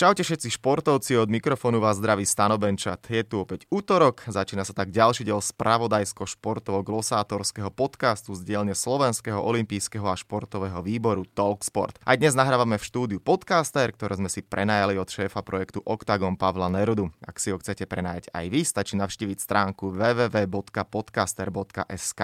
Čaute všetci športovci, od mikrofónu vás zdraví Stano Benčat. Je tu opäť útorok, začína sa tak ďalší diel spravodajsko-športovo-glosátorského podcastu z dielne Slovenského olympijského a športového výboru Talksport. Aj dnes nahrávame v štúdiu podcaster, ktoré sme si prenajali od šéfa projektu Octagon Pavla Nerudu. Ak si ho chcete prenajať aj vy, stačí navštíviť stránku www.podcaster.sk.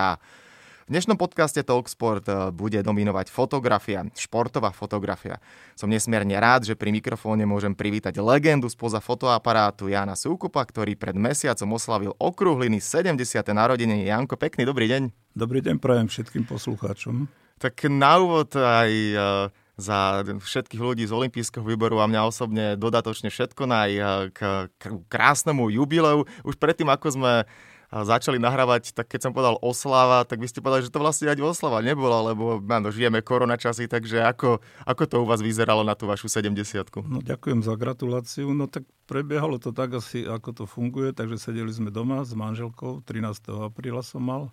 V dnešnom podcaste Talksport eh, bude dominovať fotografia, športová fotografia. Som nesmierne rád, že pri mikrofóne môžem privítať legendu spoza fotoaparátu Jana Súkupa, ktorý pred mesiacom oslavil okrúhliny 70. narodeniny. Janko, pekný dobrý deň. Dobrý deň prajem všetkým poslucháčom. Tak na úvod aj eh, za všetkých ľudí z Olympijského výboru a mňa osobne dodatočne všetko naj eh, k, k krásnemu jubileu. Už predtým, ako sme začali nahrávať, tak keď som povedal oslava, tak vy ste povedali, že to vlastne ani oslava nebola, lebo áno, žijeme korona časy, takže ako, ako to u vás vyzeralo na tú vašu 70 No ďakujem za gratuláciu. No tak prebiehalo to tak asi, ako to funguje, takže sedeli sme doma s manželkou, 13. apríla som mal.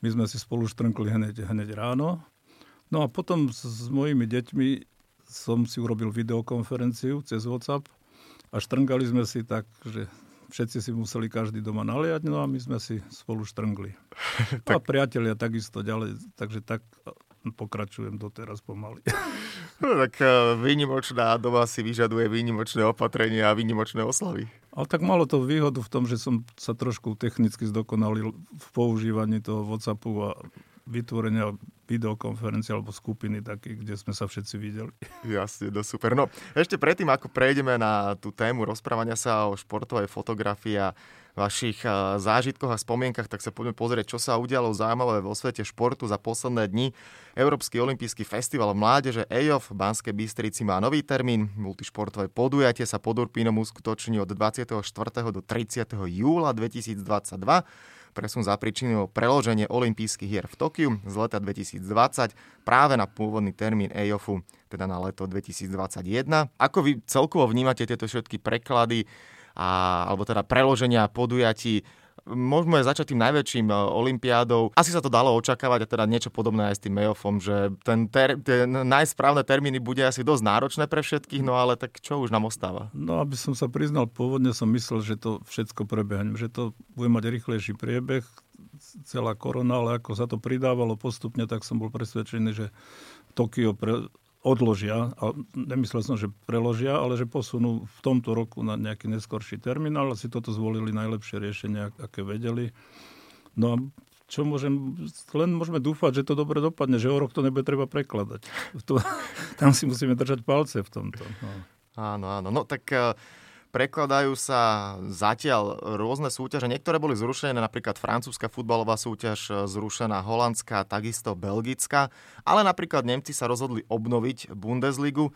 My sme si spolu štrnkli hneď, hneď ráno. No a potom s, s mojimi deťmi som si urobil videokonferenciu cez WhatsApp a štrngali sme si tak, že všetci si museli každý doma naliať, no a my sme si spolu štrngli. tak... A priatelia takisto ďalej, takže tak pokračujem doteraz pomaly. No, tak e, výnimočná doba si vyžaduje výnimočné opatrenia a výnimočné oslavy. Ale tak malo to výhodu v tom, že som sa trošku technicky zdokonalil v používaní toho WhatsAppu a vytvorenia videokonferencie alebo skupiny také, kde sme sa všetci videli. Jasne, no super. No ešte predtým, ako prejdeme na tú tému rozprávania sa o športovej fotografii a vašich zážitkoch a spomienkach, tak sa poďme pozrieť, čo sa udialo zaujímavé vo svete športu za posledné dni. Európsky olimpijský festival mládeže EOF v Banskej Bystrici má nový termín. Multišportové podujatie sa pod Urpínom uskutoční od 24. do 30. júla 2022 presun zapričinilo preloženie olympijských hier v Tokiu z leta 2020 práve na pôvodný termín EOFu, teda na leto 2021. Ako vy celkovo vnímate tieto všetky preklady a, alebo teda preloženia podujatí Môžeme začať tým najväčším e, olimpiádou. Asi sa to dalo očakávať a teda niečo podobné aj s tým Meofom, že ten, ter, ten najsprávne termíny bude asi dosť náročné pre všetkých, no ale tak čo už nám ostáva? No aby som sa priznal, pôvodne som myslel, že to všetko prebehne, že to bude mať rýchlejší priebeh, celá korona, ale ako sa to pridávalo postupne, tak som bol presvedčený, že Tokio pre, odložia, a nemyslel som, že preložia, ale že posunú v tomto roku na nejaký neskorší termín, ale si toto zvolili najlepšie riešenie, aké vedeli. No a čo môžem, len môžeme dúfať, že to dobre dopadne, že o rok to nebude treba prekladať. To, tam si musíme držať palce v tomto. No. Áno, áno. No tak uh Prekladajú sa zatiaľ rôzne súťaže. Niektoré boli zrušené, napríklad francúzska futbalová súťaž e, zrušená, holandská, takisto belgická. Ale napríklad Nemci sa rozhodli obnoviť Bundesligu.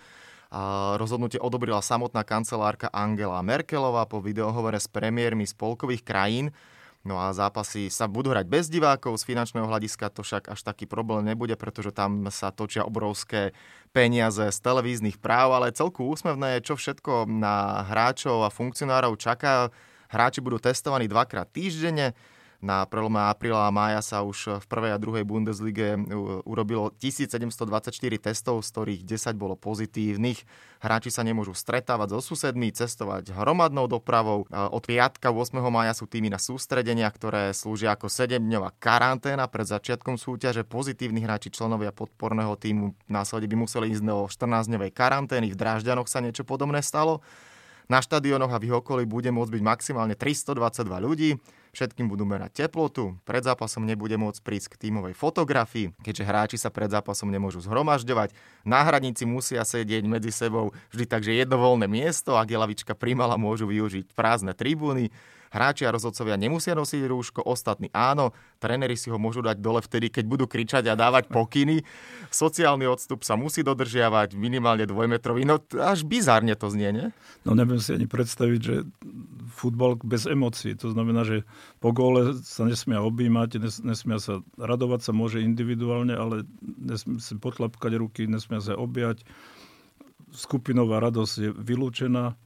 A rozhodnutie odobrila samotná kancelárka Angela Merkelová po videohovore s premiérmi spolkových krajín. No a zápasy sa budú hrať bez divákov, z finančného hľadiska to však až taký problém nebude, pretože tam sa točia obrovské peniaze z televíznych práv, ale celku úsmevné je, čo všetko na hráčov a funkcionárov čaká. Hráči budú testovaní dvakrát týždenne, na prelome apríla a mája sa už v prvej a druhej Bundeslige urobilo 1724 testov, z ktorých 10 bolo pozitívnych. Hráči sa nemôžu stretávať so susedmi, cestovať hromadnou dopravou. Od piatka 8. mája sú týmy na sústredenia, ktoré slúžia ako 7-dňová karanténa pred začiatkom súťaže. Pozitívni hráči členovia podporného týmu následne by museli ísť do 14-dňovej karantény. V Drážďanoch sa niečo podobné stalo. Na štadiónoch a v ich okolí bude môcť byť maximálne 322 ľudí. Všetkým budú merať teplotu. Pred zápasom nebude môcť prísť k tímovej fotografii, keďže hráči sa pred zápasom nemôžu zhromažďovať. Náhradníci musia sedieť medzi sebou vždy tak, že jedno voľné miesto, ak je lavička primala, môžu využiť prázdne tribúny. Hráči a rozhodcovia nemusia nosiť rúško, ostatní áno. Tréneri si ho môžu dať dole vtedy, keď budú kričať a dávať pokyny. Sociálny odstup sa musí dodržiavať minimálne dvojmetrový. No až bizárne to znie, nie? No neviem si ani predstaviť, že futbal bez emócií. To znamená, že po góle sa nesmia objímať, nes, nesmia sa radovať sa môže individuálne, ale nesmia sa potlapkať ruky, nesmia sa objať. Skupinová radosť je vylúčená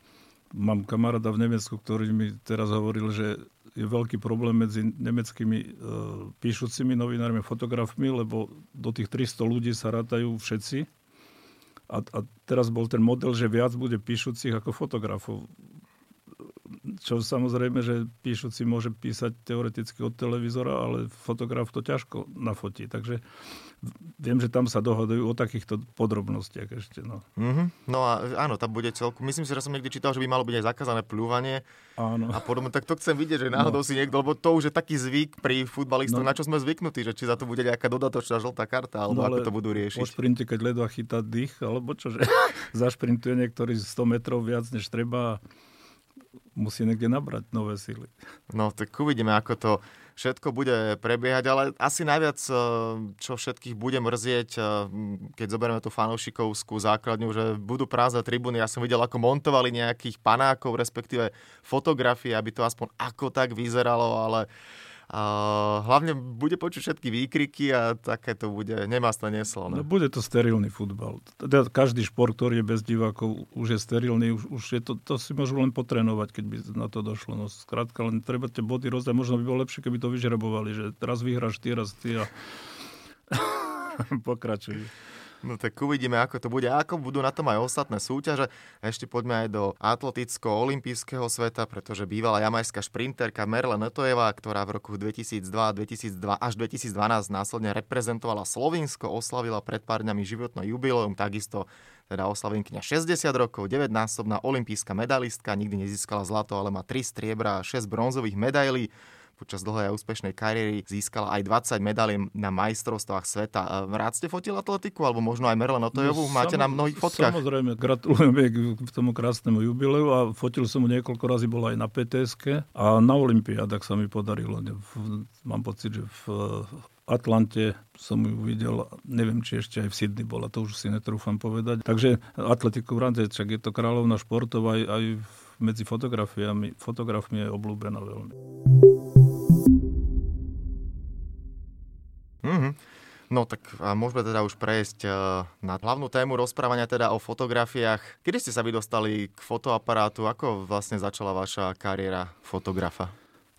Mám kamaráda v Nemecku, ktorý mi teraz hovoril, že je veľký problém medzi nemeckými e, píšucimi novinármi, fotografmi, lebo do tých 300 ľudí sa rátajú všetci. A, a teraz bol ten model, že viac bude píšucich ako fotografov čo samozrejme, že píšuci môže písať teoreticky od televízora, ale fotograf to ťažko nafotí. Takže viem, že tam sa dohodujú o takýchto podrobnostiach ešte. No, mm-hmm. no a áno, tam bude celku. Myslím si, že som niekde čítal, že by malo byť aj zakázané pľúvanie. Áno. A podobne, tak to chcem vidieť, že náhodou no. si niekto, lebo to už je taký zvyk pri futbalistoch, no. na čo sme zvyknutí, že či za to bude nejaká dodatočná žltá karta, alebo no, ako to budú riešiť. Po šprinte, keď ledva chytá dých, alebo čo, že zašprintuje niektorý 100 metrov viac, než treba musí niekde nabrať nové síly. No tak uvidíme, ako to všetko bude prebiehať, ale asi najviac, eh, čo všetkých bude mrzieť, eh, keď zoberieme tú fanúšikovskú základňu, že budú prázdne tribúny. Ja som videl, ako montovali nejakých panákov, respektíve fotografie, aby to aspoň ako tak vyzeralo, ale uh, hlavne bude počuť všetky výkriky a také to bude nemastné neslané. No, bude to sterilný futbal. Teda každý šport, ktorý je bez divákov, už je sterilný, už, už je to, to si môžu len potrénovať, keď by na to došlo. No skrátka, len treba tie body rozdať. Možno by bolo lepšie, keby to vyžrebovali, že teraz vyhráš ty, raz ty a pokračuj. No tak uvidíme, ako to bude. A ako budú na tom aj ostatné súťaže. Ešte poďme aj do atleticko-olympijského sveta, pretože bývalá jamajská šprinterka Merle Netojeva, ktorá v roku 2002, 2002 až 2012 následne reprezentovala Slovinsko, oslavila pred pár dňami životné jubileum, takisto teda oslavenkyňa 60 rokov, 9-násobná olympijská medalistka, nikdy nezískala zlato, ale má 3 striebra a 6 bronzových medailí počas dlhej a úspešnej kariéry získala aj 20 medalí na majstrovstvách sveta. Rád ste fotil atletiku, alebo možno aj Merle Notojovú? No, Máte na mnohých fotkách? Samozrejme, gratulujem k tomu krásnemu jubileu a fotil som mu niekoľko razy, bol aj na pts a na Olympiádach sa mi podarilo. Mám pocit, že v Atlante som ju videl, neviem, či ešte aj v Sydney bola, to už si netrúfam povedať. Takže atletiku v rámci, čak je to kráľovná športov aj, aj medzi fotografiami, fotografmi je obľúbená veľmi. Mm-hmm. No tak a môžeme teda už prejsť uh, na hlavnú tému rozprávania teda o fotografiách. Kedy ste sa vy dostali k fotoaparátu? Ako vlastne začala vaša kariéra fotografa?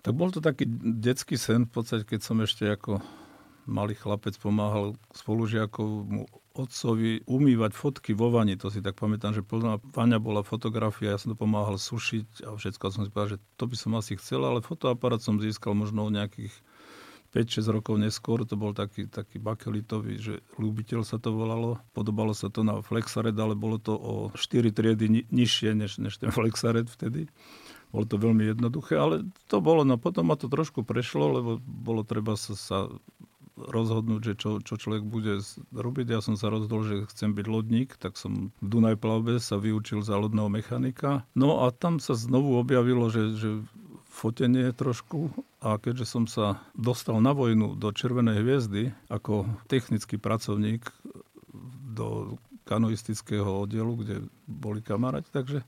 Tak bol to taký detský sen, v podstate, keď som ešte ako malý chlapec pomáhal spolužiakov otcovi umývať fotky vo vani. To si tak pamätám, že plná vaňa bola fotografia, ja som to pomáhal sušiť a všetko som si povedal, že to by som asi chcel, ale fotoaparát som získal možno nejakých 5-6 rokov neskôr to bol taký, taký bakelitový, že ľúbiteľ sa to volalo. Podobalo sa to na Flexared, ale bolo to o 4 triedy ni- nižšie než, než ten Flexared vtedy. Bolo to veľmi jednoduché, ale to bolo, no potom ma to trošku prešlo, lebo bolo treba sa, sa rozhodnúť, že čo, čo človek bude robiť. Ja som sa rozhodol, že chcem byť lodník, tak som v Dunajplavbe sa vyučil za lodného mechanika. No a tam sa znovu objavilo, že, že fotenie trošku a keďže som sa dostal na vojnu do Červenej hviezdy ako technický pracovník do kanoistického oddielu, kde boli kamaráti, takže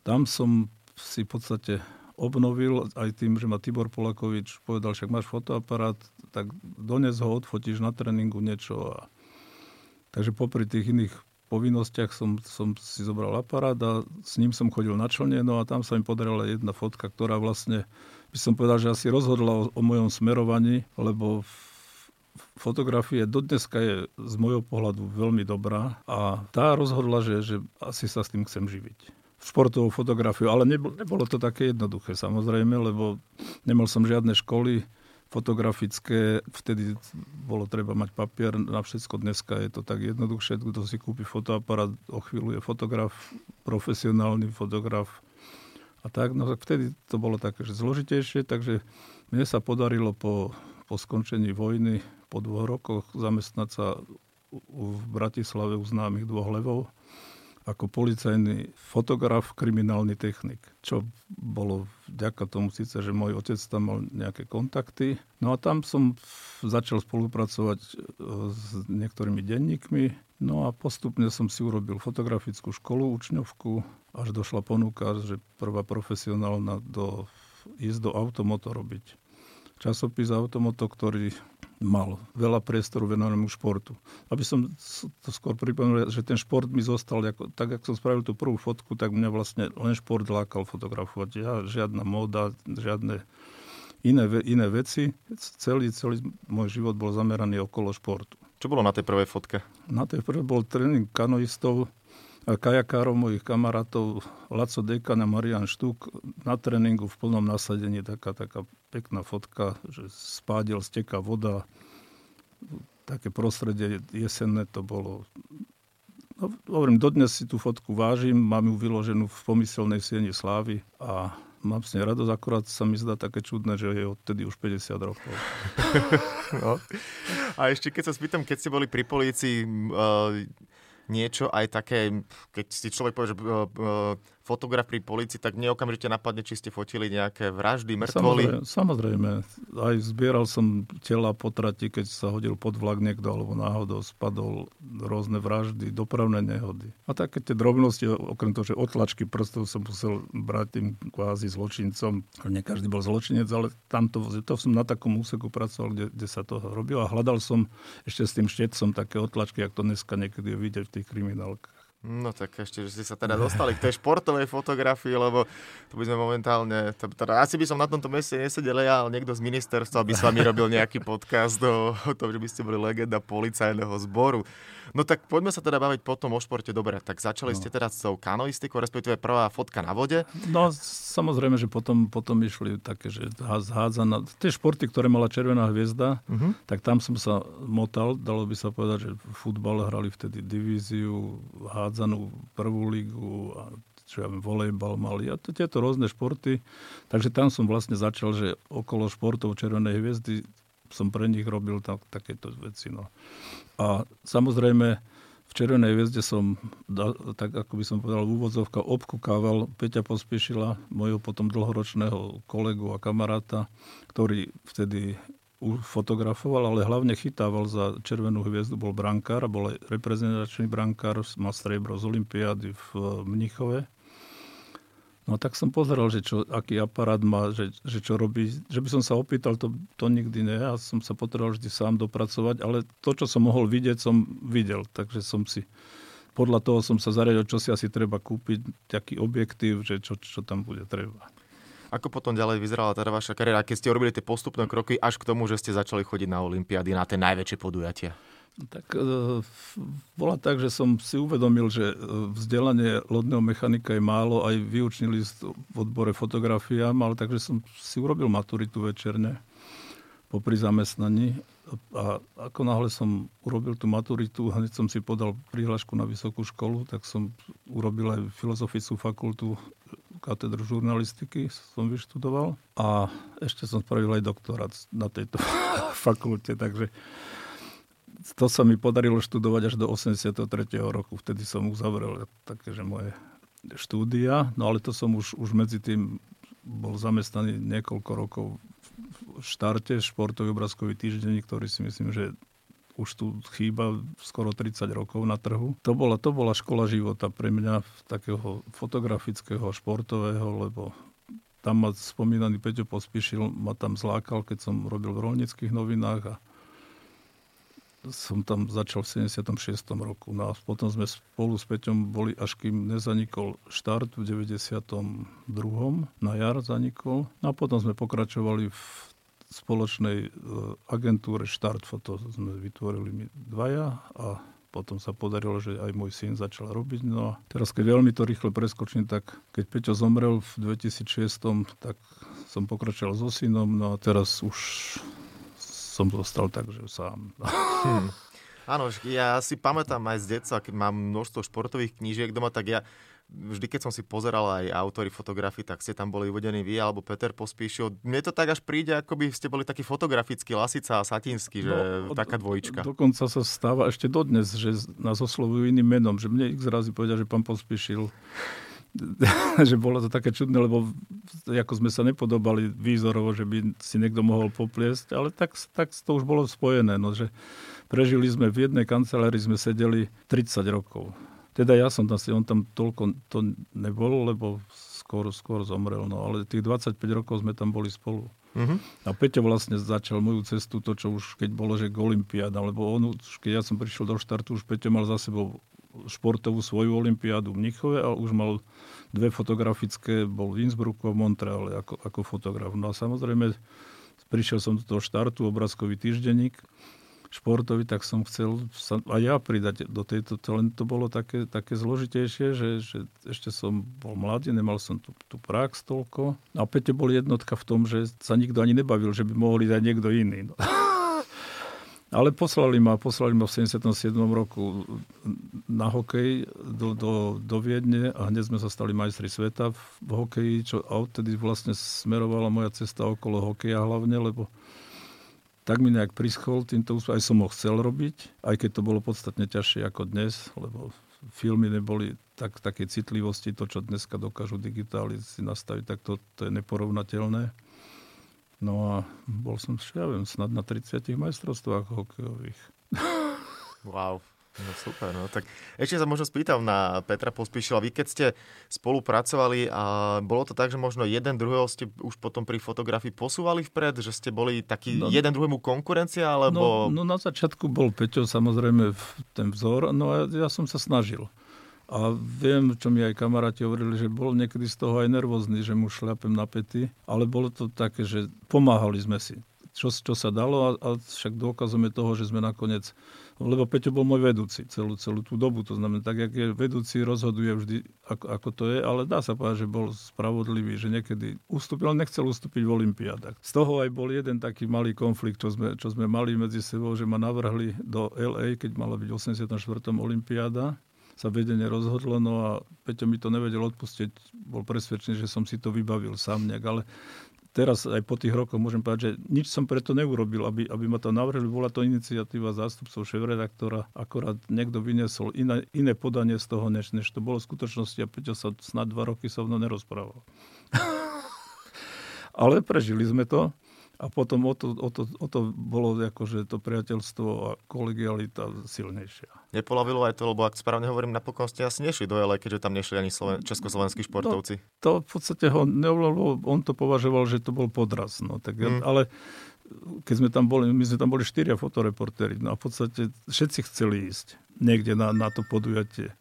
tam som si v podstate obnovil aj tým, že ma Tibor Polakovič povedal, však máš fotoaparát, tak dones ho, odfotíš na tréningu niečo. A... Takže popri tých iných povinnostiach som, som si zobral aparát a s ním som chodil na člne, no a tam sa mi podarila jedna fotka, ktorá vlastne, by som povedal, že asi rozhodla o, o mojom smerovaní, lebo fotografie dodneska je z môjho pohľadu veľmi dobrá a tá rozhodla, že, že asi sa s tým chcem živiť športovú fotografiu, ale nebolo, nebolo to také jednoduché samozrejme, lebo nemal som žiadne školy, fotografické, vtedy bolo treba mať papier na všetko. Dneska je to tak jednoduchšie, kto si kúpi fotoaparát, o chvíľu je fotograf, profesionálny fotograf a tak. No vtedy to bolo také, že zložitejšie, takže mne sa podarilo po, po skončení vojny, po dvoch rokoch zamestnať sa v Bratislave u známych dvoch levov ako policajný fotograf, kriminálny technik. Čo bolo vďaka tomu síce, že môj otec tam mal nejaké kontakty. No a tam som začal spolupracovať e, s niektorými denníkmi. No a postupne som si urobil fotografickú školu, učňovku, až došla ponuka, že prvá profesionálna do, ísť do automoto robiť. Časopis Automoto, ktorý mal veľa priestoru venovanému športu. Aby som to skôr pripomenul, že ten šport mi zostal, ako, tak ako som spravil tú prvú fotku, tak mňa vlastne len šport lákal fotografovať. Ja, žiadna móda, žiadne iné, iné veci. Celý, celý môj život bol zameraný okolo športu. Čo bolo na tej prvej fotke? Na tej prvej bol tréning kanoistov kajakárov mojich kamarátov Laco Dekan a Marian Štuk na tréningu v plnom nasadení. Taká, taká pekná fotka, že spádel, steká voda. Také prostredie jesenné to bolo. No, hovorím, dodnes si tú fotku vážim, mám ju vyloženú v pomyselnej sieni slávy a mám s nej radosť, akorát sa mi zdá také čudné, že je odtedy už 50 rokov. no. A ešte keď sa spýtam, keď ste boli pri polícii, niečo aj také, keď si človek povie, že uh, uh, fotograf pri policii, tak neokamžite napadne, či ste fotili nejaké vraždy, mŕtvoly. Samozrejme, samozrejme. Aj zbieral som tela potrati, keď sa hodil pod vlak niekto, alebo náhodou spadol rôzne vraždy, dopravné nehody. A také tie drobnosti, okrem toho, že otlačky prstov som musel brať tým kvázi zločincom. Nie každý bol zločinec, ale tamto, to som na takom úseku pracoval, kde, kde sa to robilo. A hľadal som ešte s tým štetcom také otlačky, ako to dneska niekedy je vidieť v tých и криминалка. No tak ešte, že ste sa teda dostali k tej športovej fotografii, lebo to by sme momentálne, teda, asi by som na tomto meste nesedel ja, ale niekto z ministerstva by s vami robil nejaký podcast o, o tom, že by ste boli legenda policajného zboru. No tak poďme sa teda baviť potom o športe. Dobre, tak začali no. ste teda s tou kanoistikou, respektíve prvá fotka na vode. No samozrejme, že potom, potom išli také, že zhádzaná. Tie športy, ktoré mala Červená hviezda, uh-huh. tak tam som sa motal, dalo by sa povedať, že futbal hrali vtedy divíziu, hádzanú prvú ligu a čo ja viem, volejbal mali a tieto rôzne športy. Takže tam som vlastne začal, že okolo športov Červenej hviezdy som pre nich robil tak, takéto veci. No. A samozrejme, v Červenej hviezde som, tak ako by som povedal, úvodzovka obkúkával Peťa Pospiešila, mojho potom dlhoročného kolegu a kamaráta, ktorý vtedy fotografoval, ale hlavne chytával za Červenú hviezdu, bol brankár, bol reprezentačný brankár, má striebro z Olympiády v Mnichove No tak som pozeral, že čo, aký aparát má, že, že čo robí. Že by som sa opýtal, to, to nikdy nie. Ja som sa potreboval vždy sám dopracovať, ale to, čo som mohol vidieť, som videl. Takže som si, podľa toho som sa zariadil, čo si asi treba kúpiť, taký objektív, že čo, čo tam bude treba. Ako potom ďalej vyzerala teda vaša kariéra, keď ste robili tie postupné kroky až k tomu, že ste začali chodiť na Olympiády, na tie najväčšie podujatia? Tak e, bola tak, že som si uvedomil, že e, vzdelanie lodného mechanika je málo, aj výučný list v odbore fotografia mal, takže som si urobil maturitu večerne popri zamestnaní. A ako náhle som urobil tú maturitu, hneď som si podal prihlášku na vysokú školu, tak som urobil aj filozofickú fakultu katedru žurnalistiky som vyštudoval a ešte som spravil aj doktorát na tejto fakulte, takže to sa mi podarilo študovať až do 83. roku. Vtedy som uzavrel také, že moje štúdia, no ale to som už, už medzi tým bol zamestnaný niekoľko rokov v štarte športový obrázkový týždeň, ktorý si myslím, že už tu chýba skoro 30 rokov na trhu. To bola, to bola škola života pre mňa takého fotografického, športového, lebo tam ma spomínaný Peťo Pospíšil ma tam zlákal, keď som robil v rolnických novinách a som tam začal v 76. roku. No a potom sme spolu s Peťom boli, až kým nezanikol štart v 92. na jar zanikol. No a potom sme pokračovali v spoločnej e, agentúre Štart Foto sme vytvorili my dvaja a potom sa podarilo, že aj môj syn začal robiť. No a teraz, keď veľmi to rýchle preskočím, tak keď Peťo zomrel v 2006, tak som pokračoval so synom, no a teraz už som zostal tak, že sám. Hmm. Áno, ja si pamätám aj z detstva, keď mám množstvo športových knížiek doma, tak ja vždy, keď som si pozeral aj autory fotografií, tak ste tam boli uvedení vy alebo Peter Pospíšil. Mne to tak až príde, ako by ste boli taký fotografický Lasica a Satinský, že no, taká dvojička. Dokonca sa stáva ešte dodnes, že nás oslovujú iným menom, že mne x razy povedia, že pán Pospíšil že bolo to také čudné, lebo ako sme sa nepodobali výzorovo, že by si niekto mohol popliesť, ale tak, tak to už bolo spojené, no, že prežili sme v jednej kancelárii, sme sedeli 30 rokov. Teda ja som tam, on tam toľko to nebol, lebo skôr, skôr zomrel, no ale tých 25 rokov sme tam boli spolu. Uh-huh. A Peťo vlastne začal moju cestu, to čo už keď bolo, že k Olympiáda, lebo on, keď ja som prišiel do štartu, už Peťo mal za sebou športovú svoju olympiádu v Mnichove a už mal dve fotografické, bol v Innsbrucku a v Montreale ako, ako fotograf. No a samozrejme prišiel som do toho štartu, obrázkový týždenník športovi, tak som chcel sa aj ja pridať do tejto, len to bolo také, také zložitejšie, že, že ešte som bol mladý, nemal som tú, tú prax toľko. A Peťo bol jednotka v tom, že sa nikto ani nebavil, že by mohli dať niekto iný. No. Ale poslali ma, poslali ma v 77. roku na hokej do, do, do Viedne a hneď sme sa stali majstri sveta v, v hokeji, čo a odtedy vlastne smerovala moja cesta okolo hokeja hlavne, lebo tak mi nejak prischol týmto úspechom. Aj som ho chcel robiť, aj keď to bolo podstatne ťažšie ako dnes, lebo filmy neboli tak, takej citlivosti, to, čo dneska dokážu digitáli si nastaviť, tak to, to je neporovnateľné. No a bol som, ja viem, snad na 30 majstrovstvách hokejových. Wow. No super, no tak ešte sa možno spýtam na Petra Pospíšila. Vy keď ste spolupracovali, a bolo to tak, že možno jeden druhého ste už potom pri fotografii posúvali vpred, že ste boli taký no, jeden druhému konkurencia, alebo... No, no na začiatku bol Peťo samozrejme ten vzor, no a ja som sa snažil. A viem, čo mi aj kamaráti hovorili, že bol niekedy z toho aj nervózny, že mu šľapem na pety, ale bolo to také, že pomáhali sme si. Čo, čo sa dalo a, a však dôkazom je toho, že sme nakoniec lebo Peťo bol môj vedúci celú, celú tú dobu. To znamená, tak, jak je vedúci, rozhoduje vždy, ako, ako to je, ale dá sa povedať, že bol spravodlivý, že niekedy ustúpil, ale nechcel ustúpiť v Olympiádach. Z toho aj bol jeden taký malý konflikt, čo sme, čo sme mali medzi sebou, že ma navrhli do LA, keď mala byť 84. Olympiáda sa vedenie rozhodlo, no a Peťo mi to nevedel odpustiť, bol presvedčený, že som si to vybavil sám nejak, ale teraz aj po tých rokoch môžem povedať, že nič som preto neurobil, aby, aby ma to navrhli. Bola to iniciatíva zástupcov šéf-redaktora, akorát niekto vyniesol iné, iné podanie z toho, než, než to bolo v skutočnosti a Peťo sa snad dva roky so mnou nerozprával. Ale prežili sme to. A potom o to, o to, o to bolo akože to priateľstvo a kolegialita silnejšia. Nepolavilo aj to, lebo ak správne hovorím, napokon ste asi nešli do LA, keďže tam nešli ani Sloven- československí športovci. No, to v podstate ho nevolalo, on to považoval, že to bol podraz. No, tak mm. Ale keď sme tam boli, my sme tam boli štyria fotoreportéri, no a v podstate všetci chceli ísť niekde na, na to podujatie.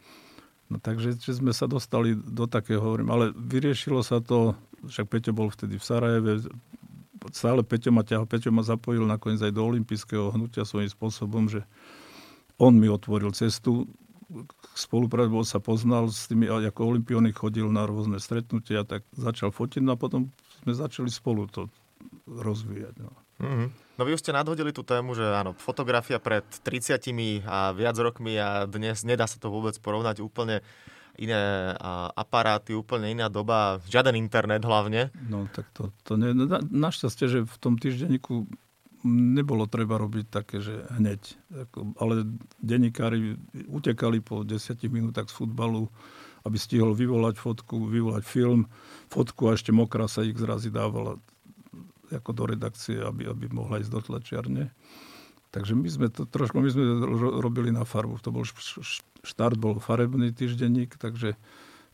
No takže že sme sa dostali do takého, hovorím, ale vyriešilo sa to, však Peťo bol vtedy v Sarajeve, stále Peťo ma ťahal, Peťo ma zapojil nakoniec aj do olympijského hnutia svojím spôsobom, že on mi otvoril cestu, spolupráci, sa poznal s tými, ako olympionik chodil na rôzne stretnutia, tak začal fotiť no a potom sme začali spolu to rozvíjať. No. Mm-hmm. No vy už ste nadhodili tú tému, že áno, fotografia pred 30 a viac rokmi a dnes nedá sa to vôbec porovnať úplne iné aparáty, úplne iná doba, žiaden internet hlavne. No tak to, to ne, na, našťastie, že v tom týždenníku nebolo treba robiť také, že hneď. Ale denníkári utekali po 10 minútach z futbalu, aby stihol vyvolať fotku, vyvolať film, fotku a ešte mokrá sa ich zrazy dávala ako do redakcie, aby, aby mohla ísť do tlačiarne. Takže my sme to trošku, my sme robili na farbu. To bol štart, bol farebný týždenník, takže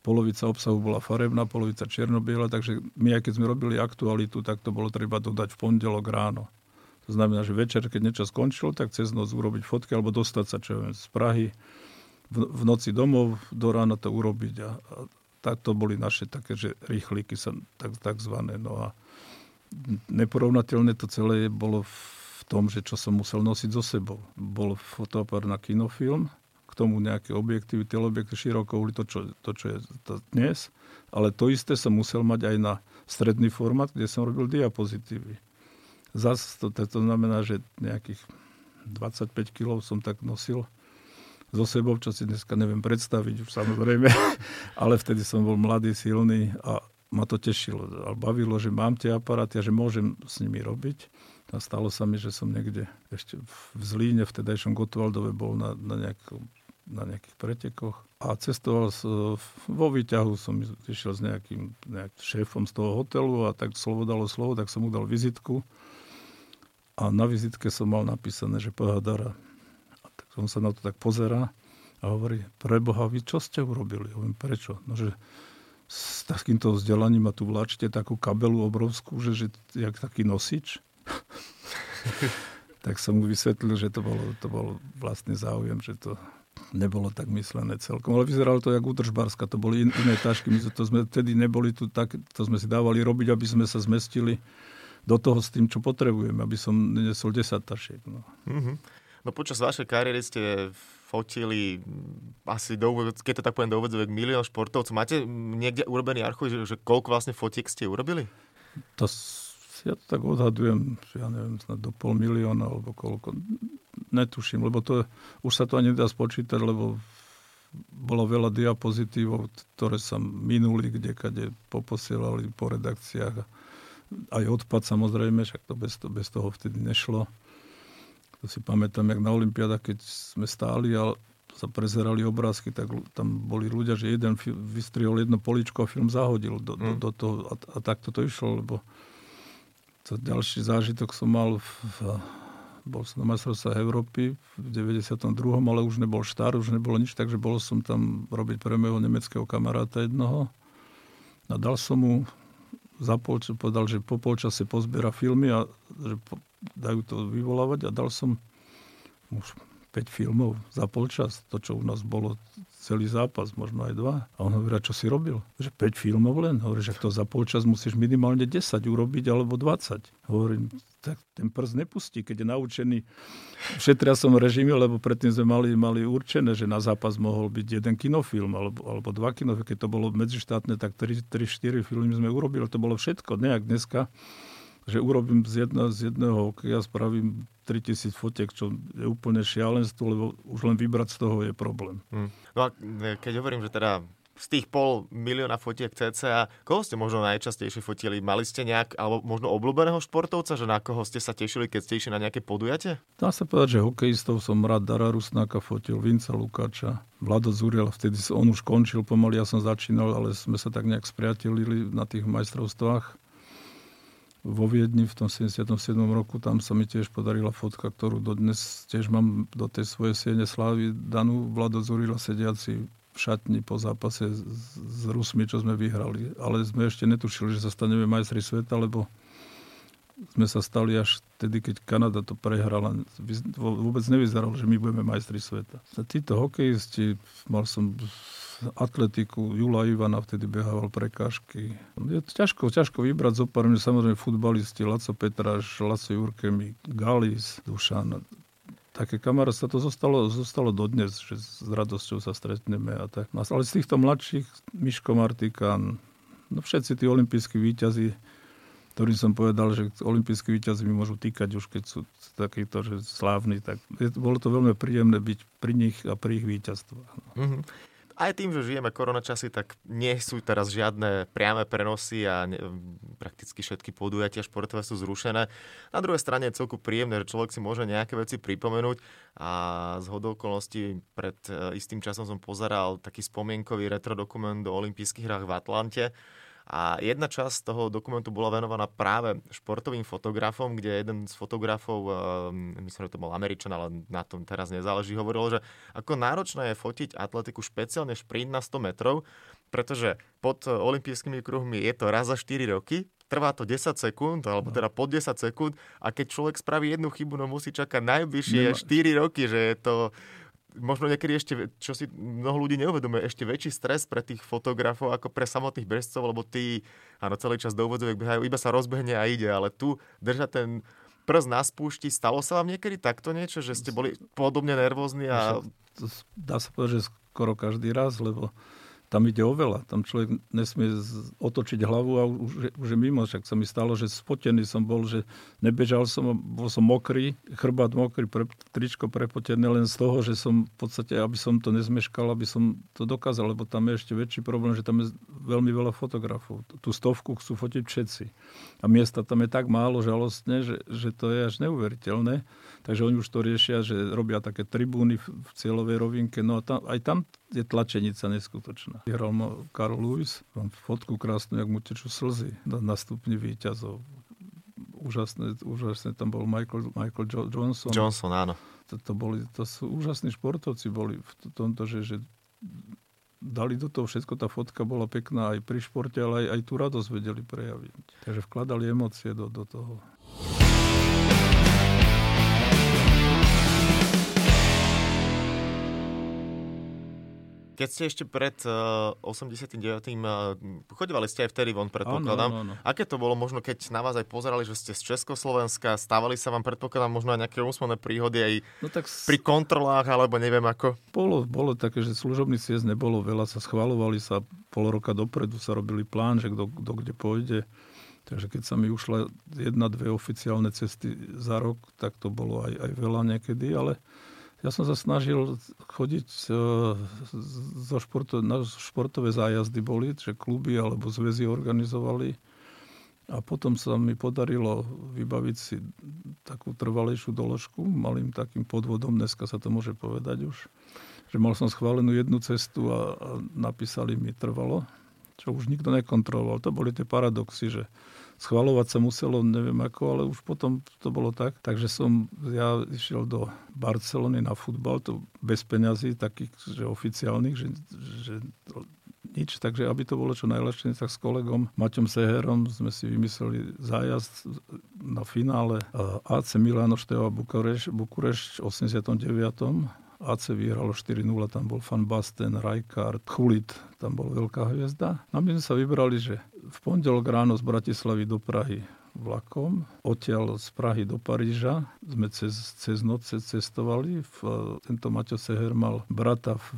polovica obsahu bola farebná, polovica čierno-biela, takže my, aj keď sme robili aktualitu, tak to bolo treba dodať v pondelok ráno. To znamená, že večer, keď niečo skončilo, tak cez noc urobiť fotky alebo dostať sa čo viem, z Prahy v, v noci domov, do rána to urobiť. A, a tak to boli naše také, že rýchlíky sa tak, takzvané. No a neporovnateľné to celé bolo v tom, že čo som musel nosiť so sebou. Bol fotoapár na kinofilm, k tomu nejaké objektívy, teleobjekty široko, to čo, to, čo je to dnes, ale to isté som musel mať aj na stredný formát, kde som robil diapozitívy. Zas to, to znamená, že nejakých 25 kg som tak nosil so sebou, čo si dneska neviem predstaviť už samozrejme, ale vtedy som bol mladý, silný a ma to tešilo. A bavilo, že mám tie aparáty a že môžem s nimi robiť. A stalo sa mi, že som niekde ešte v Zlíne, v tedajšom Gotwaldove bol na, na, nejakom, na nejakých pretekoch a cestoval s, vo výťahu som išiel s nejakým nejak šéfom z toho hotelu a tak slovo dalo slovo, tak som mu dal vizitku a na vizitke som mal napísané, že pohádara. A tak on sa na to tak pozerá a hovorí, preboha, vy čo ste urobili? Hovorím, prečo? No, že s takýmto vzdelaním a tu vláčite takú kabelu obrovskú, že, že jak taký nosič. Tak som mu vysvetlil, že to bolo, to bol vlastne záujem, že to nebolo tak myslené celkom. Ale vyzeralo to jak údržbárska, to boli in, iné tašky. My to sme vtedy neboli tu tak, to sme si dávali robiť, aby sme sa zmestili do toho s tým, čo potrebujeme, aby som nesol 10 tašiek. No. Mm-hmm. No počas vašej kariéry ste fotili asi, do, keď to tak poviem, do úvodzovek milión športovcov. Máte niekde urobený archív, že, že koľko vlastne fotiek ste urobili? To, ja to tak odhadujem, ja neviem, snad do pol milióna alebo koľko. Netuším, lebo to, už sa to ani nedá spočítať, lebo bolo veľa diapozitívov, ktoré sa minuli, kde kade poposielali po redakciách. Aj odpad samozrejme, však to bez, to, bez toho vtedy nešlo. To si pamätám, jak na Olympiádach, keď sme stáli a sa prezerali obrázky, tak tam boli ľudia, že jeden vystrihol jedno poličko a film zahodil do, do, mm. do toho a, a takto to išlo, lebo to ďalší zážitok som mal v, bol som na majstrovstvách Európy v 92., ale už nebol štár, už nebolo nič, takže bol som tam robiť pre mojho nemeckého kamaráta jednoho. A dal som mu za polčas, povedal, že po polčase pozbiera filmy a že po, dajú to vyvolávať a dal som už 5 filmov za polčas, to čo u nás bolo celý zápas, možno aj dva. A on hovorí, čo si robil? Že 5 filmov len? Hovorí, že to za polčas musíš minimálne 10 urobiť alebo 20. Hovorím, tak ten prst nepustí, keď je naučený v šetriacom režime, lebo predtým sme mali, mali určené, že na zápas mohol byť jeden kinofilm alebo, alebo dva kinofilmy. Keď to bolo medzištátne, tak 3-4 filmy sme urobili, to bolo všetko. Nejak dneska že urobím z, jedna, z jedného hokeja, spravím 3000 fotiek, čo je úplne šialenstvo, lebo už len vybrať z toho je problém. Hmm. No a keď hovorím, že teda z tých pol milióna fotiek cca, koho ste možno najčastejšie fotili? Mali ste nejak, alebo možno obľúbeného športovca, že na koho ste sa tešili, keď ste išli na nejaké podujatie? Dá sa povedať, že hokejistov som rád Dara Rusnáka fotil, Vinca Lukáča, Vlado Zuriel, vtedy on už končil pomaly, ja som začínal, ale sme sa tak nejak spriatelili na tých majstrovstvách vo Viedni v tom 77. roku, tam sa mi tiež podarila fotka, ktorú dodnes tiež mám do tej svojej siene slávy danú. Vlado Zurila sediaci v šatni po zápase s Rusmi, čo sme vyhrali. Ale sme ešte netušili, že sa staneme majstri sveta, lebo sme sa stali až vtedy, keď Kanada to prehrala. Vôbec nevyzeralo, že my budeme majstri sveta. Títo hokejisti, mal som atletiku. Jula Ivana vtedy behával prekážky. Je to ťažko, ťažko vybrať zo pár. Samozrejme futbalisti, Laco Petráš, Laco Jurkemi, Galis, Dušan. Také sa to zostalo, zostalo dodnes, že s radosťou sa stretneme a tak. No, ale z týchto mladších, Miško Martikán, no všetci tí olimpijskí výťazí, ktorým som povedal, že olimpijskí výťazí mi môžu týkať už keď sú takíto že slávni, tak je, bolo to veľmi príjemné byť pri nich a pri ich víťazstvách. Mm-hmm aj tým, že žijeme koronačasy, tak nie sú teraz žiadne priame prenosy a ne, prakticky všetky podujatia športové sú zrušené. Na druhej strane je celku príjemné, že človek si môže nejaké veci pripomenúť a z hodou pred e, istým časom som pozeral taký spomienkový retro dokument do olympijských hrách v Atlante a jedna časť toho dokumentu bola venovaná práve športovým fotografom, kde jeden z fotografov, ehm, myslím, že to bol Američan, ale na tom teraz nezáleží, hovoril, že ako náročné je fotiť atletiku, špeciálne šprint na 100 metrov, pretože pod olympijskými kruhmi je to raz za 4 roky, trvá to 10 sekúnd, alebo teda pod 10 sekúnd a keď človek spraví jednu chybu, no musí čakať najbližšie Nema... 4 roky, že je to možno niekedy ešte, čo si mnoho ľudí neuvedomuje, ešte väčší stres pre tých fotografov ako pre samotných bežcov, lebo tí, áno, celý čas do úvodzovek behajú, iba sa rozbehne a ide, ale tu držať ten prst na spúšti. Stalo sa vám niekedy takto niečo, že ste boli podobne nervózni? A... Dá sa povedať, že skoro každý raz, lebo tam ide o veľa. Tam človek nesmie otočiť hlavu a už, už je mimo. Však sa mi stalo, že spotený som bol, že nebežal som, bol som mokrý, chrbát mokrý, pre, tričko prepotené len z toho, že som v podstate, aby som to nezmeškal, aby som to dokázal, lebo tam je ešte väčší problém, že tam je veľmi veľa fotografov. Tú stovku chcú fotiť všetci. A miesta tam je tak málo žalostne, že, že to je až neuveriteľné. Takže oni už to riešia, že robia také tribúny v cieľovej rovinke. No a tam, aj tam je tlačenica neskutočná. Vyhral ma Karl Lewis, mám fotku krásnu, jak mu tečú slzy na, na stupni výťazov. Úžasné, úžasné tam bol Michael, Michael jo- Johnson. Johnson, áno. To, to, boli, to sú úžasní športovci boli v tomto, že, že dali do toho všetko, tá fotka bola pekná aj pri športe, ale aj, aj tú radosť vedeli prejaviť. Takže vkladali emócie do, do toho. Keď ste ešte pred uh, 89. Uh, chodívali ste aj vtedy von, predpokladám. Áno, áno, áno. Aké to bolo možno, keď na vás aj pozerali, že ste z Československa, stávali sa vám, predpokladám, možno aj nejaké úsmevné príhody aj no tak s... pri kontrolách, alebo neviem ako? Bolo, bolo také, že služobný siest nebolo veľa, sa schvalovali sa pol roka dopredu, sa robili plán, že kto kde pôjde. Takže keď sa mi ušla jedna, dve oficiálne cesty za rok, tak to bolo aj, aj veľa niekedy, ale ja som sa snažil chodiť e, zo športo, na športové zájazdy boli, že kluby alebo zväzy organizovali. A potom sa mi podarilo vybaviť si takú trvalejšiu doložku, malým takým podvodom, dneska sa to môže povedať už, že mal som schválenú jednu cestu a, a napísali mi trvalo, čo už nikto nekontroloval. To boli tie paradoxy, že schvalovať sa muselo, neviem ako, ale už potom to bolo tak. Takže som, ja išiel do Barcelony na futbal, to bez peňazí, takých že oficiálnych, že, že nič. Takže aby to bolo čo najlepšie, tak s kolegom Maťom Seherom sme si vymysleli zájazd na finále AC Milano Števa Bukureš, Bukureš v 89. AC vyhralo 4-0, tam bol Van Basten, Rijkaard, Chulit, tam bol veľká hviezda. A my sme sa vybrali, že v pondelok ráno z Bratislavy do Prahy vlakom. Odtiaľ z Prahy do Paríža sme cez, cez noc cestovali. V, tento Maťo Seher mal brata v,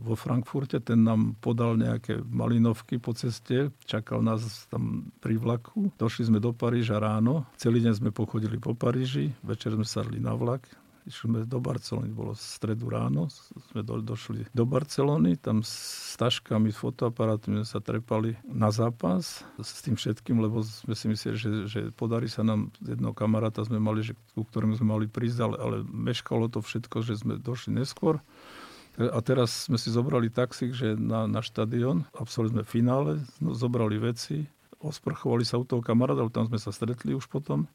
vo Frankfurte, ten nám podal nejaké malinovky po ceste, čakal nás tam pri vlaku. Došli sme do Paríža ráno, celý deň sme pochodili po Paríži, večer sme sadli na vlak, Išli sme do Barcelony, bolo stredu ráno, sme do, došli do Barcelony, tam s taškami, s fotoaparátmi sme sa trepali na zápas s tým všetkým, lebo sme si mysleli, že, že podarí sa nám jedného kamaráta sme mali, že, ku ktorému sme mali prísť, ale, ale meškalo to všetko, že sme došli neskôr. A teraz sme si zobrali taxík, že na, na štadión, absolvovali sme finále, no, zobrali veci, osprchovali sa u toho kamaráta, tam sme sa stretli už potom.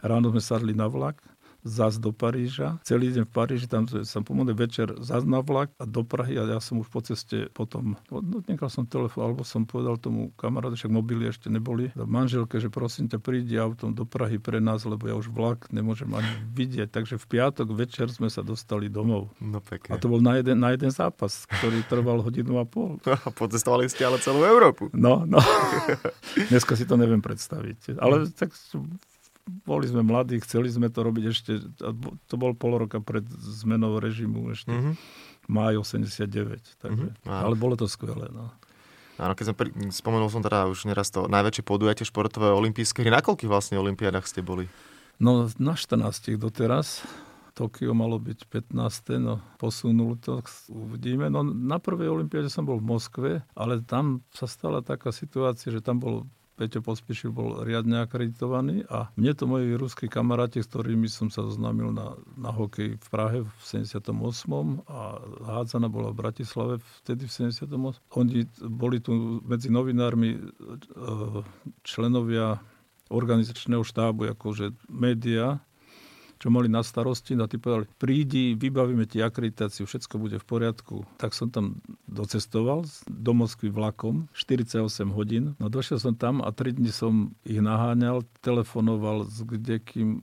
Ráno sme sadli na vlak, zas do Paríža. Celý deň v Paríži, tam som pomôcť večer zas na vlak a do Prahy a ja som už po ceste potom, no, nechal som telefón, alebo som povedal tomu kamarátu, však mobily ešte neboli, manželke, že prosím ťa, prídi autom do Prahy pre nás, lebo ja už vlak nemôžem ani vidieť. Takže v piatok večer sme sa dostali domov. No pekne. A to bol na jeden, na jeden zápas, ktorý trval hodinu a pol. A pocestovali ste ale celú Európu. No, no. Dneska si to neviem predstaviť. Ale tak boli sme mladí, chceli sme to robiť ešte, to bol pol roka pred zmenou režimu ešte, mm-hmm. máj 89, takže, mm-hmm. ale bolo to skvelé. No. Áno, keď som pri, spomenul som teda už neraz to najväčšie podujatie športové olympijské hry. Na koľkých vlastne olimpiádach ste boli? No na 14 doteraz. Tokio malo byť 15. No posunul to, uvidíme. No na prvej olympiáde som bol v Moskve, ale tam sa stala taká situácia, že tam bol Peťo Pospešil bol riadne akreditovaný a mne to moji ruskí kamaráti, s ktorými som sa zoznámil na, na hokej v Prahe v 78. a hádzana bola v Bratislave vtedy v 78. Oni boli tu medzi novinármi e, členovia organizačného štábu, akože média, čo mali na starosti, no tí povedali, prídi, vybavíme ti akreditáciu, všetko bude v poriadku. Tak som tam docestoval do Moskvy vlakom, 48 hodín. No došiel som tam a 3 dní som ich naháňal, telefonoval s kdekým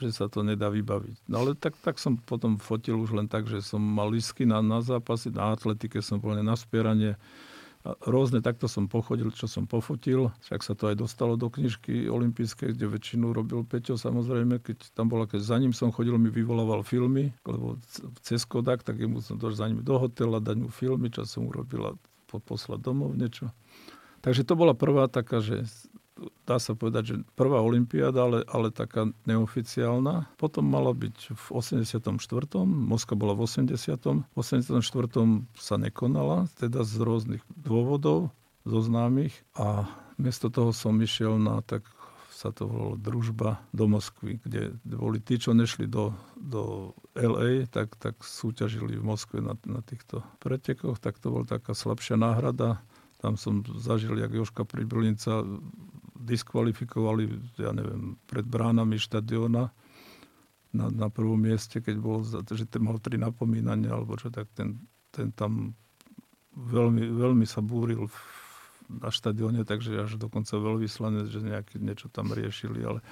že sa to nedá vybaviť. No ale tak, tak som potom fotil už len tak, že som mal lísky na, na zápasy, na atletike som bol na spieranie, rôzne takto som pochodil, čo som pofotil. Však sa to aj dostalo do knižky olympijskej, kde väčšinu robil Peťo samozrejme. Keď tam bola, keď za ním som chodil, mi vyvolával filmy, lebo cez Kodak, tak mu som došiel za ním do hotela, dať mu filmy, čo som urobil a poslať domov niečo. Takže to bola prvá taká, že dá sa povedať, že prvá olimpiáda, ale, ale taká neoficiálna. Potom mala byť v 84. Moskva bola v 80. V 84. sa nekonala, teda z rôznych dôvodov, zo známych. A miesto toho som išiel na tak sa to volalo družba do Moskvy, kde boli tí, čo nešli do, do LA, tak, tak súťažili v Moskve na, na týchto pretekoch, tak to bola taká slabšia náhrada. Tam som zažil, jak Joška Pribrlinca diskvalifikovali, ja neviem, pred bránami štadiona na, na prvom mieste, keď bol, že ten mal tri napomínania, alebo čo, tak ten, ten tam veľmi, veľmi sa búril v, na štadióne, takže až dokonca veľvyslanec, že nejaké, niečo tam riešili, ale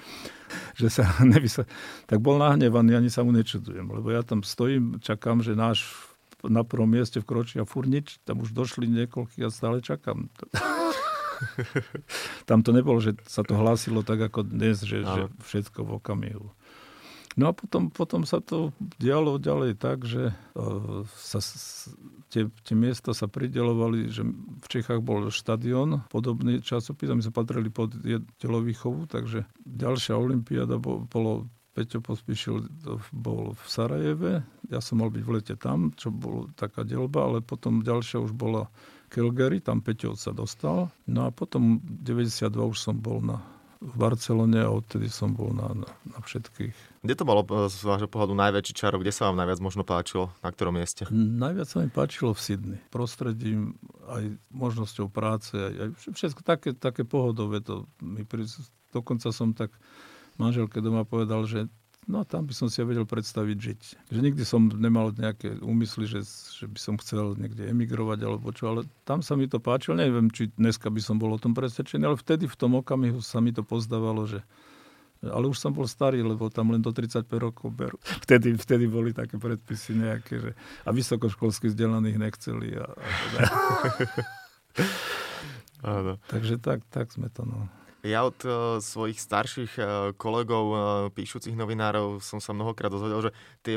že sa nevysla... Tak bol nahnevaný, ani sa mu nečudujem, lebo ja tam stojím, čakám, že náš na prvom mieste vkročí a furt nič. Tam už došli niekoľkí a stále čakám. Tam to nebolo, že sa to hlásilo tak ako dnes, že, že všetko v okamihu. No a potom, potom sa to dialo ďalej tak, že uh, sa, tie, tie miesta sa pridelovali, že v Čechách bol štadión, podobný časopis a my sa patrili pod telovýchovu, takže ďalšia olimpiáda bolo, bolo Peťo Pospíšil bol v Sarajeve, ja som mal byť v lete tam, čo bolo taká delba, ale potom ďalšia už bola Calgary, tam Peťo sa dostal. No a potom 92 už som bol na v Barcelone a odtedy som bol na, na, na všetkých. Kde to bolo eh, z vášho pohľadu najväčší čaro? Kde sa vám najviac možno páčilo? Na ktorom mieste? Najviac sa mi páčilo v Sydney. Prostredím, aj možnosťou práce, aj, aj všetko také, také pohodové. To mi pri, dokonca som tak manželke doma povedal, že No tam by som si ja vedel predstaviť žiť. Že nikdy som nemal nejaké úmysly, že, že by som chcel niekde emigrovať alebo čo, ale tam sa mi to páčilo. Neviem, či dneska by som bol o tom presvedčený, ale vtedy v tom okamihu sa mi to pozdávalo, že ale už som bol starý, lebo tam len do 35 rokov berú. Vtedy, vtedy boli také predpisy nejaké, že a vysokoškolsky vzdelaných nechceli. A, a teda. Takže tak, tak sme to. No. Ja od uh, svojich starších uh, kolegov, uh, píšucich novinárov som sa mnohokrát dozvedel, že tie,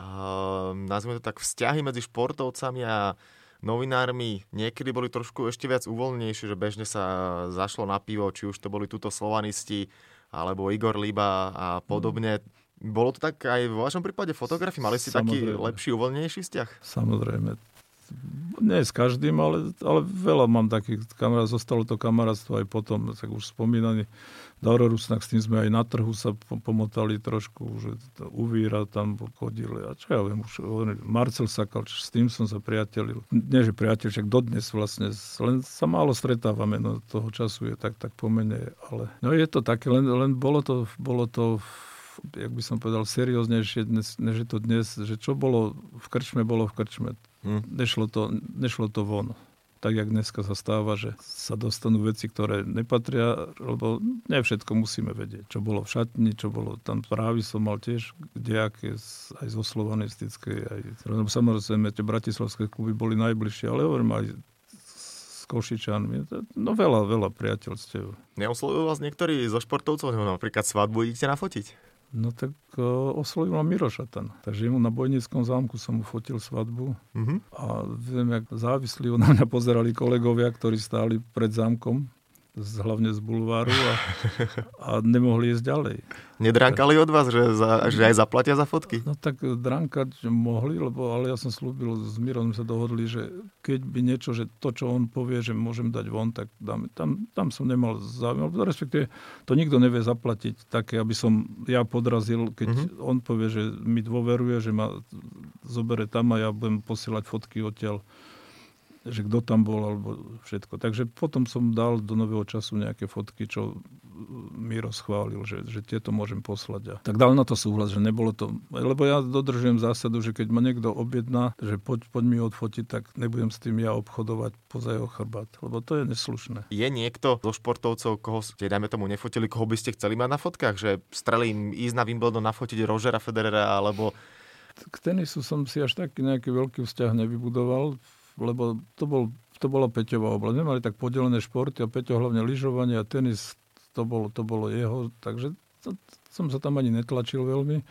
uh, nazvime to tak, vzťahy medzi športovcami a novinármi niekedy boli trošku ešte viac uvoľnejšie, že bežne sa zašlo na pivo, či už to boli túto slovanisti, alebo Igor Liba a podobne. Mm. Bolo to tak aj vo vašom prípade fotografii? Mali si Samozrejme. taký lepší, uvoľnejší vzťah? Samozrejme nie s každým, ale, ale veľa mám takých kamarát, zostalo to kamarátstvo aj potom, tak už spomínaný Dauro Rusnak, s tým sme aj na trhu sa pomotali trošku, že to Uvíra tam chodili a čo ja viem, už Marcel Sakal, s tým som sa priateľil. Nie, že priateľ, však dodnes vlastne, len sa málo stretávame, no toho času je tak, tak pomene, ale no je to také, len, len bolo to, bolo to jak by som povedal, serióznejšie, dnes, než je to dnes, že čo bolo v krčme, bolo v krčme. Hm. Nešlo, to, nešlo to von. Tak, jak dneska sa stáva, že sa dostanú veci, ktoré nepatria, lebo ne všetko musíme vedieť. Čo bolo v šatni, čo bolo tam právy som mal tiež kdejaké, aj zo slovanistickej. Aj, lebo samozrejme, tie bratislavské kluby boli najbližšie, ale hovorím aj Košičanmi. No veľa, veľa priateľstiev. Neoslovujú vás niektorí zo športovcov, napríklad svadbu idete nafotiť? No tak uh, oslovil ma Miroša ten. Takže mu na Bojnickom zámku som mu fotil svadbu. Uh-huh. A viem, jak závislí na mňa pozerali kolegovia, ktorí stáli pred zámkom z, hlavne z bulváru a, a nemohli ísť ďalej. Nedránkali od vás, že, za, že aj zaplatia za fotky? No tak dránkať mohli, lebo, ale ja som slúbil, s Mirom sa dohodli, že keď by niečo, že to, čo on povie, že môžem dať von, tak dáme. Tam, tam som nemal záujem, respektíve to nikto nevie zaplatiť také, aby som ja podrazil, keď uh-huh. on povie, že mi dôveruje, že ma zobere tam a ja budem posielať fotky odtiaľ že kto tam bol, alebo všetko. Takže potom som dal do nového času nejaké fotky, čo mi rozchválil, že, že tieto môžem poslať. A tak dal na to súhlas, že nebolo to... Lebo ja dodržujem zásadu, že keď ma niekto objedná, že poď, poď mi odfotiť, tak nebudem s tým ja obchodovať poza jeho chrbát, lebo to je neslušné. Je niekto zo športovcov, koho ste, dajme tomu, nefotili, koho by ste chceli mať na fotkách? Že strelím ísť na Wimbledon nafotiť Rogera Federera, alebo k tenisu som si až taký nejaký veľký vzťah nevybudoval lebo to, bol, to bola Peťová oblasť. My mali tak podelené športy a Peťo hlavne lyžovanie a tenis, to bolo, to bolo jeho, takže to, som sa tam ani netlačil veľmi.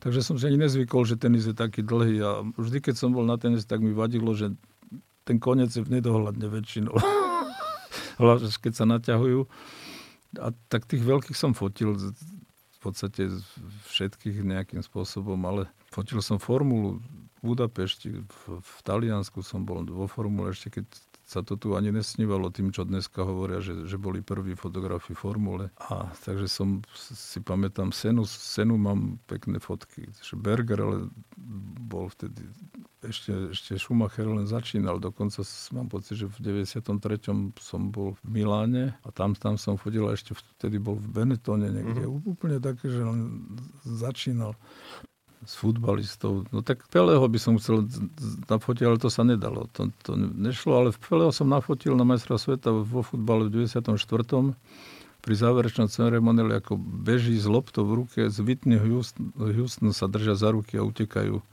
Takže som si ani nezvykol, že tenis je taký dlhý a vždy, keď som bol na tenis, tak mi vadilo, že ten koniec je v nedohľadne väčšinou. Hlavne, keď sa naťahujú. A tak tých veľkých som fotil v podstate všetkých nejakým spôsobom, ale fotil som formulu, Budapešti, v, v Taliansku som bol vo formule, ešte keď sa to tu ani nesnívalo tým, čo dneska hovoria, že, že boli prví fotografi formule. A takže som si pamätám Senu, Senu mám pekné fotky. Berger ale bol vtedy, ešte, ešte Schumacher len začínal. Dokonca mám pocit, že v 93. som bol v Miláne a tam, tam som chodil a ešte vtedy bol v Benetone niekde. Mm-hmm. Úplne také, že on začínal s futbalistov. No tak Peleho by som chcel nafotiť, ale to sa nedalo. To, to nešlo, ale Peleho som nafotil na majstra sveta vo futbale v 94. Pri záverečnom ceremoniáli, ako beží s loptou v ruke, z Whitney Houston, Houston sa držia za ruky a utekajú.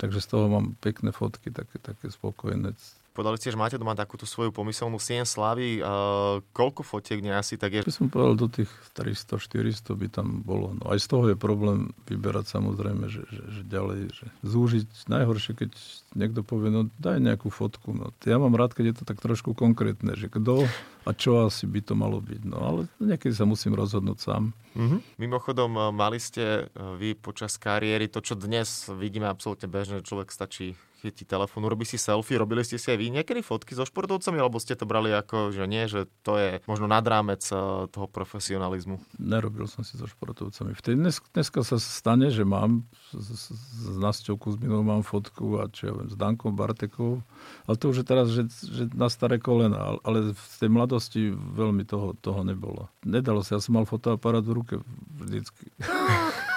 Takže z toho mám pekné fotky, také, také spokojné. Podali ste, že máte doma takúto svoju pomyselnú sien slávy. Uh, koľko fotiek nie asi tak je? By som povedal, do tých 300-400 by tam bolo. No aj z toho je problém vyberať samozrejme, že, že, že ďalej, že zúžiť. Najhoršie, keď niekto povie, no daj nejakú fotku. No, ja mám rád, keď je to tak trošku konkrétne, že kto a čo asi by to malo byť. No ale niekedy sa musím rozhodnúť sám. Mm-hmm. Mimochodom, mali ste e, vy počas kariéry to, čo dnes vidíme absolútne bežne, človek stačí chytí telefón, robí si selfie, robili ste si aj vy niekedy fotky so športovcami, alebo ste to brali ako, že nie, že to je možno nad rámec eh, toho profesionalizmu? Nerobil som si so športovcami. Vtedy dnes, dneska sa stane, že mám s, s Nasťou Kuzminou mám fotku a čo ja viem, s Dankom Bartekou, ale to už je teraz, že, že na staré kolena, ale v tej mladosti veľmi toho, toho nebolo. Nedalo sa, ja som mal fotoaparát v ruke vždycky.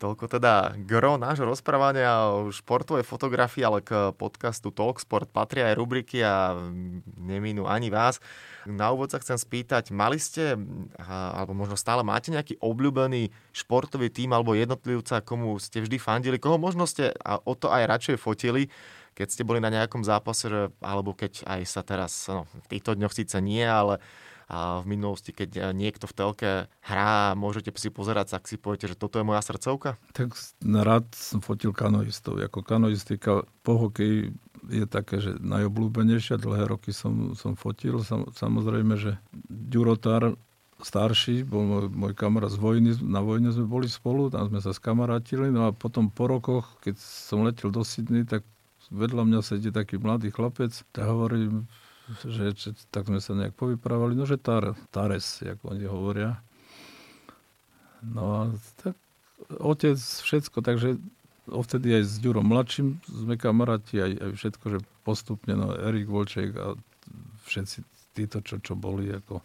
Toľko teda gro nášho rozprávania o športovej fotografii, ale k podcastu Talksport patria aj rubriky a neminú ani vás. Na úvod sa chcem spýtať, mali ste, alebo možno stále máte nejaký obľúbený športový tým alebo jednotlivca, komu ste vždy fandili, koho možno ste a o to aj radšej fotili, keď ste boli na nejakom zápase, alebo keď aj sa teraz, no, v týchto dňoch síce nie, ale a v minulosti, keď eh, niekto v telke hrá, môžete si pozerať, tak si poviete, že toto je moja srdcovka? Tak rád som fotil kanoistov. Ako kanoistika po hokeji je také, že najobľúbenejšia. Dlhé roky som, som fotil. Sam, samozrejme, že Ďurotár starší, bol môj, môj kamarát z vojny, na vojne sme boli spolu, tam sme sa skamarátili, no a potom po rokoch, keď som letel do Sydney, tak vedľa mňa sedí taký mladý chlapec, tak hovorím, že, že tak sme sa nejak povyprávali, no že tar, Tares, ako oni hovoria. No a tak otec, všetko, takže ovtedy aj s Ďurom mladším sme kamaráti, aj, aj všetko, že postupne, no Erik Volček a všetci títo, čo, čo boli ako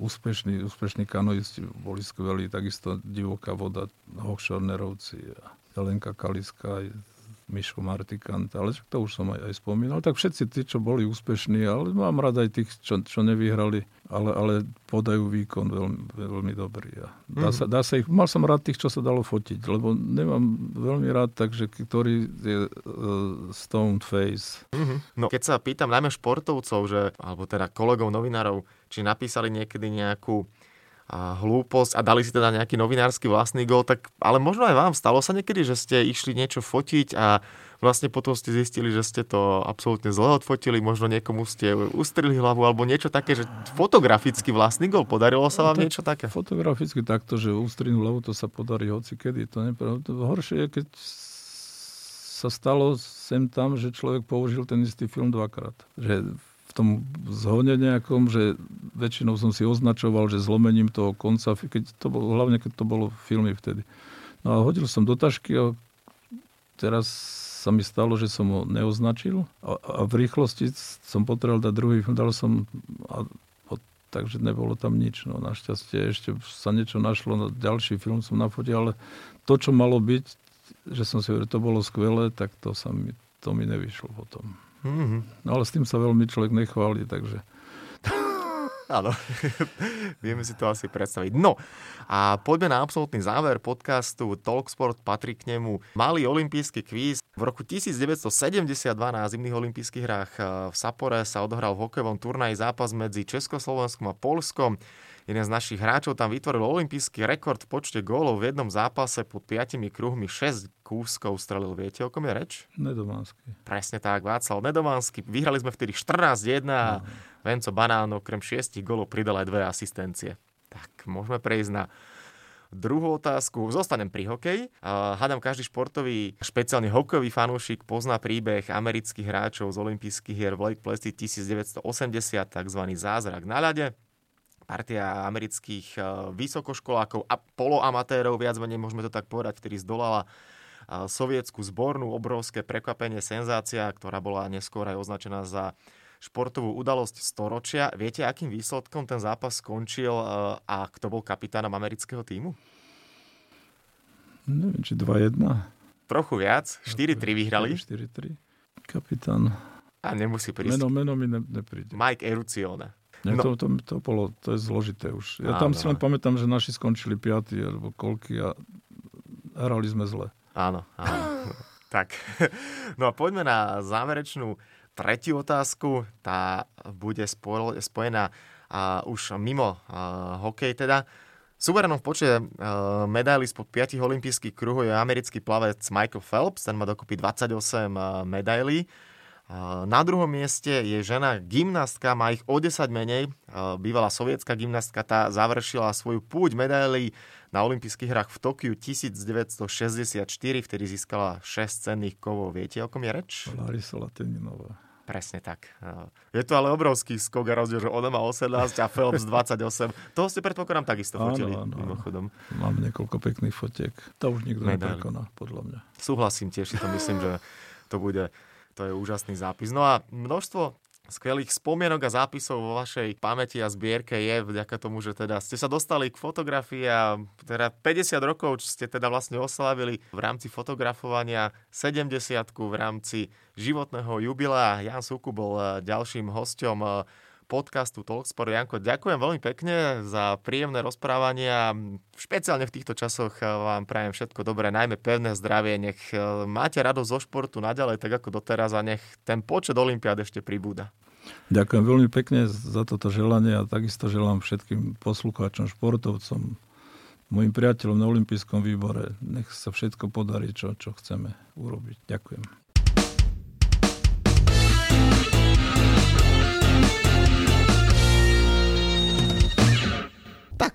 úspešní, úspešní kanoisti, boli skvelí, takisto Divoká voda, Hochschornerovci a Jelenka Kaliska, Miško Martikant, ale to už som aj, aj spomínal. Tak všetci tí, čo boli úspešní, ale mám rád aj tých, čo, čo nevyhrali, ale, ale podajú výkon veľmi, veľmi dobrý. A dá, mm. sa, dá sa ich, mal som rád tých, čo sa dalo fotiť, lebo nemám veľmi rád, takže ktorý je uh, stone face. Mm-hmm. No, keď sa pýtam najmä športovcov, že, alebo teda kolegov, novinárov, či napísali niekedy nejakú a hlúposť a dali si teda nejaký novinársky vlastný gol, tak ale možno aj vám stalo sa niekedy, že ste išli niečo fotiť a vlastne potom ste zistili, že ste to absolútne zle odfotili, možno niekomu ste ustrili hlavu alebo niečo také, že fotograficky vlastný gol, podarilo sa vám no, niečo také? Fotograficky takto, že ústrinú hlavu to sa podarí hoci kedy, to nepravda. Horšie je, keď sa stalo sem tam, že človek použil ten istý film dvakrát. Že v tom zhone nejakom, že väčšinou som si označoval, že zlomením toho konca, keď to bolo, hlavne keď to bolo filmy vtedy. No a hodil som do tašky a teraz sa mi stalo, že som ho neoznačil a, a v rýchlosti som potreboval dať druhý film, dal som a, a, takže nebolo tam nič. No našťastie ešte sa niečo našlo, no, ďalší film som nafotil, ale to, čo malo byť, že som si hovoril, to bolo skvelé, tak to, sa mi, to mi nevyšlo potom. Mm-hmm. No ale s tým sa veľmi človek nechváli, takže... Áno, vieme si to asi predstaviť. No a poďme na absolútny záver podcastu Talksport, patrí k nemu malý olimpijský kvíz. V roku 1972 na zimných olympijských hrách eh, v Sapore sa odohral v hokejovom turnaji zápas medzi Československom a Polskom. Jeden z našich hráčov tam vytvoril olimpijský rekord v počte gólov v jednom zápase pod 5 kruhmi 6 kúskov strelil. Viete, o kom je reč? Nedománsky. Presne tak, Václav Nedománsky. Vyhrali sme vtedy 14-1 a no. Venco Banán okrem 6 gólov pridal aj dve asistencie. Tak, môžeme prejsť na Druhú otázku, zostanem pri hokeji. Hádam, každý športový, špeciálne hokejový fanúšik pozná príbeh amerických hráčov z olympijských hier v Lake Placid 1980, tzv. zázrak na ľade partia amerických eh, vysokoškolákov a poloamatérov, viac menej môžeme to tak povedať, ktorý zdolala eh, sovietskú zbornú, obrovské prekvapenie, senzácia, ktorá bola neskôr aj označená za športovú udalosť storočia. Viete, akým výsledkom ten zápas skončil eh, a kto bol kapitánom amerického týmu? Neviem, či 2-1. Trochu viac, 4-3 vyhrali. 4-3. Kapitán. A nemusí prísť. Meno, meno mi ne, nepríde. Mike Erucione. Nie, no. to, to, to, bolo, to je zložité už. Ja Áno. tam si len pamätám, že naši skončili piatý alebo koľky a hrali sme zle. Áno, áno. tak, no a poďme na záverečnú tretiu otázku. Tá bude spojená a už mimo a, hokej teda. Suverenom v počte uh, medailí spod 5 olympijských kruhov je americký plavec Michael Phelps, ten má dokopy 28 uh, medailí. Na druhom mieste je žena gymnastka, má ich o 10 menej. Bývalá sovietská gymnastka, tá završila svoju púť medailí na olympijských hrách v Tokiu 1964, vtedy získala 6 cenných kovov. Viete, o kom je reč? Larisa Latininová. Presne tak. Je to ale obrovský skok a rozdiel, že ona má 18 a Phelps 28. Toho ste predpokladám takisto áno, fotili, áno, mimochodom. Mám niekoľko pekných fotiek. To už nikto neprekoná, podľa mňa. Súhlasím tiež, si to myslím, že to bude to je úžasný zápis. No a množstvo skvelých spomienok a zápisov vo vašej pamäti a zbierke je vďaka tomu, že teda ste sa dostali k fotografii a teda 50 rokov ste teda vlastne oslavili v rámci fotografovania 70 v rámci životného jubilea. Jan Suku bol eh, ďalším hosťom eh, podcastu Talksport. Janko, ďakujem veľmi pekne za príjemné rozprávanie a špeciálne v týchto časoch eh, vám prajem všetko dobré, najmä pevné zdravie. Nech eh, máte radosť zo športu naďalej, tak ako doteraz a nech ten počet Olympiád ešte pribúda. Ďakujem veľmi pekne za toto želanie a takisto želám všetkým poslucháčom, športovcom, mojim priateľom na olympijskom výbore. Nech sa všetko podarí, čo, čo chceme urobiť. Ďakujem.